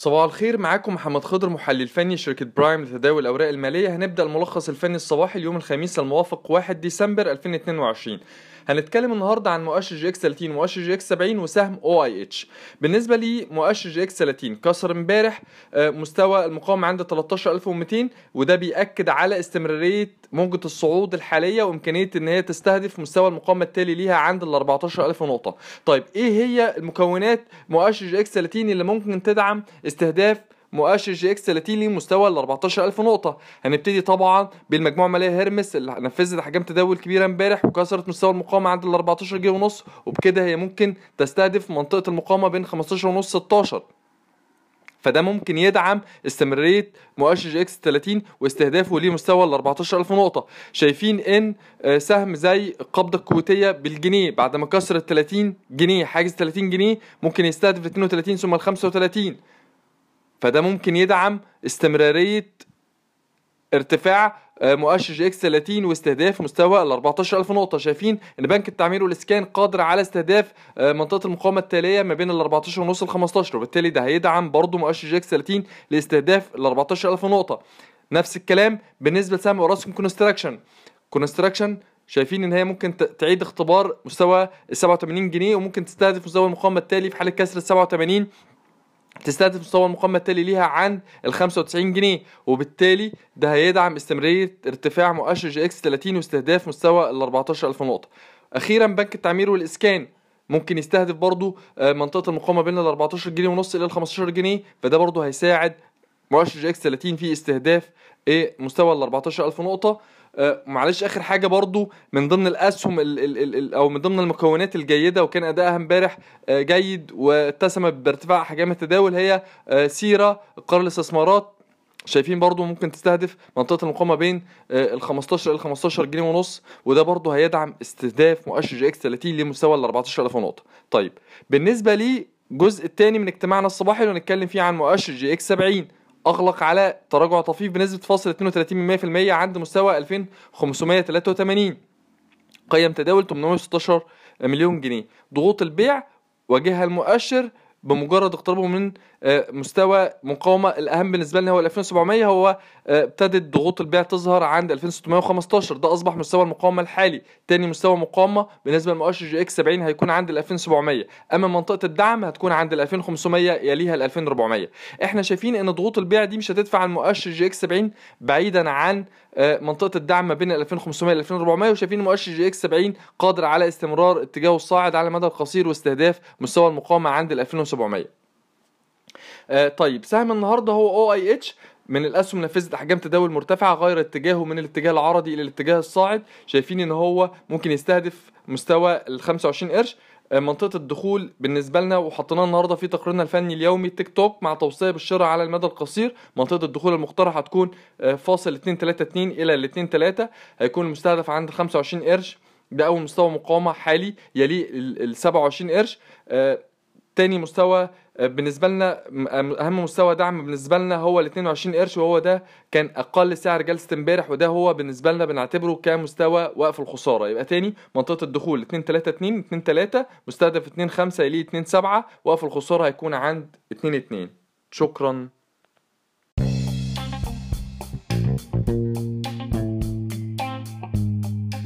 صباح الخير معاكم محمد خضر محلل فني شركة برايم لتداول الأوراق المالية. هنبدأ الملخص الفني الصباحي اليوم الخميس الموافق 1 ديسمبر 2022 هنتكلم النهارده عن مؤشر EGX 30 ومؤشر EGX 70 وسهم OIH بالنسبة لمؤشر EGX 30 كسر امبارح آه، مستوى المقاومة عند 13200 وده بيأكد على استمرارية موجة الصعود الحالية وإمكانية إن هي تستهدف مستوى المقاومة التالي ليها عند ال 14000 نقطة. طيب إيه هي المكونات مؤشر EGX 30 اللي ممكن تدعم استهداف مؤشر EGX 30 لمستوى ال 14000 نقطة. هنبتدي طبعا بالمجموعة المالية هيرميس اللي نفذت احجام تداول كبيرة امبارح وكسرت مستوى المقاومة عند ال 14 جنيه ونص وبكده هي ممكن تستهدف منطقة المقاومة بين 15 ونص 16 فده ممكن يدعم استمرارية مؤشر EGX 30 واستهدافه لمستوى ال 14000 نقطة. شايفين إن آه، سهم زي القابضة الكويتية بالجنيه بعد ما كسر ال 30 جنيه حاجز 30 جنيه ممكن يستهدف 32 ثم ال 35 فده ممكن يدعم استمرارية ارتفاع آه، مؤشر EGX 30 واستهداف مستوى ال 14000 نقطة. شايفين إن بنك التعمير والإسكان قادر على استهداف آه، منطقة المقاومة التالية ما بين ال 14 ونص ل 15 وبالتالي ده هيدعم برضه مؤشر EGX 30 لاستهداف ال 14000 نقطة. نفس الكلام بالنسبة لسهم أوراسكوم Construction. Construction شايفين إن هي ممكن تعيد اختبار مستوى ال 87 جنيه وممكن تستهدف مستوى المقاومة التالي في حالة كسر ال 87 تستهدف مستوى المقاومة التالي ليها عند ال 95 جنيه وبالتالي ده هيدعم استمرارية ارتفاع مؤشر EGX 30 واستهداف مستوى ال 14000 نقطة. أخيرا بنك التعمير والإسكان ممكن يستهدف برضو آه، منطقة المقاومة بين ال 14 جنيه ونص إلى ال 15 جنيه فده برضو هيساعد مؤشر EGX 30 في استهداف إيه مستوى ال 14000 نقطة. آه، معلش آخر حاجة برضو من ضمن الأسهم ال ال ال ال أو من ضمن المكونات الجيدة وكان أدائها امبارح آه، جيد واتسمت بارتفاع احجام التداول هي آه، سيرا للاستثمارات. شايفين برضو ممكن تستهدف منطقة المقاومة بين آه، ال 15 إلى 15 جنيه ونص وده برضو هيدعم استهداف مؤشر EGX 30 لمستوى ال 14000 نقطة. طيب بالنسبة للجزء الثاني من اجتماعنا الصباحي اللي هنتكلم فيه عن مؤشر EGX 70 أغلق على تراجع طفيف بنسبة فاصل 32% عند مستوى 2583 قيم تداول 816 مليون جنيه. ضغوط البيع واجهها المؤشر بمجرد اقترابه من آه، مستوى مقاومة الأهم بالنسبة لنا هو ال 2700 هو آه، ابتدت ضغوط البيع تظهر عند 2615 ده أصبح مستوى المقاومة الحالي. تاني مستوى مقاومة بالنسبة لمؤشر EGX 70 هيكون عند ال 2700 أما منطقة الدعم هتكون عند ال 2500 يليها ال 2400 إحنا شايفين إن ضغوط البيع دي مش هتدفع المؤشر EGX 70 بعيدا عن آه، منطقة الدعم ما بين ال 2500 ل 2400 وشايفين مؤشر EGX 70 قادر على استمرار اتجاهه الصاعد على المدى القصير واستهداف مستوى المقاومة عند ال 2700 آه، طيب سهم النهارده هو OIH من الأسهم نفذت أحجام تداول مرتفعة غير اتجاهه من الاتجاه العرضي إلى الاتجاه الصاعد. شايفين إن هو ممكن يستهدف مستوى ال 25 قرش. آه، منطقة الدخول بالنسبة لنا وحطيناها النهارده في تقريرنا الفني اليومي تيك توك مع توصية بالشراء على المدى القصير. منطقة الدخول المقترحة هتكون آه، فاصل 232 إلى ال 23 هيكون المستهدف عند 25 قرش. ده أول مستوى مقاومة حالي يليه ال 27 قرش. آه، تاني مستوى آه، بالنسبة لنا أهم مستوى دعم بالنسبة لنا هو ال 22 قرش وهو ده كان أقل سعر جلسة امبارح وده هو بالنسبة لنا بنعتبره كمستوى وقف الخسارة. يبقى تاني منطقة الدخول 2 3 2 2 3 مستهدف 2 5 يليه 2 7 وقف الخسارة هيكون عند 2 2 شكرا.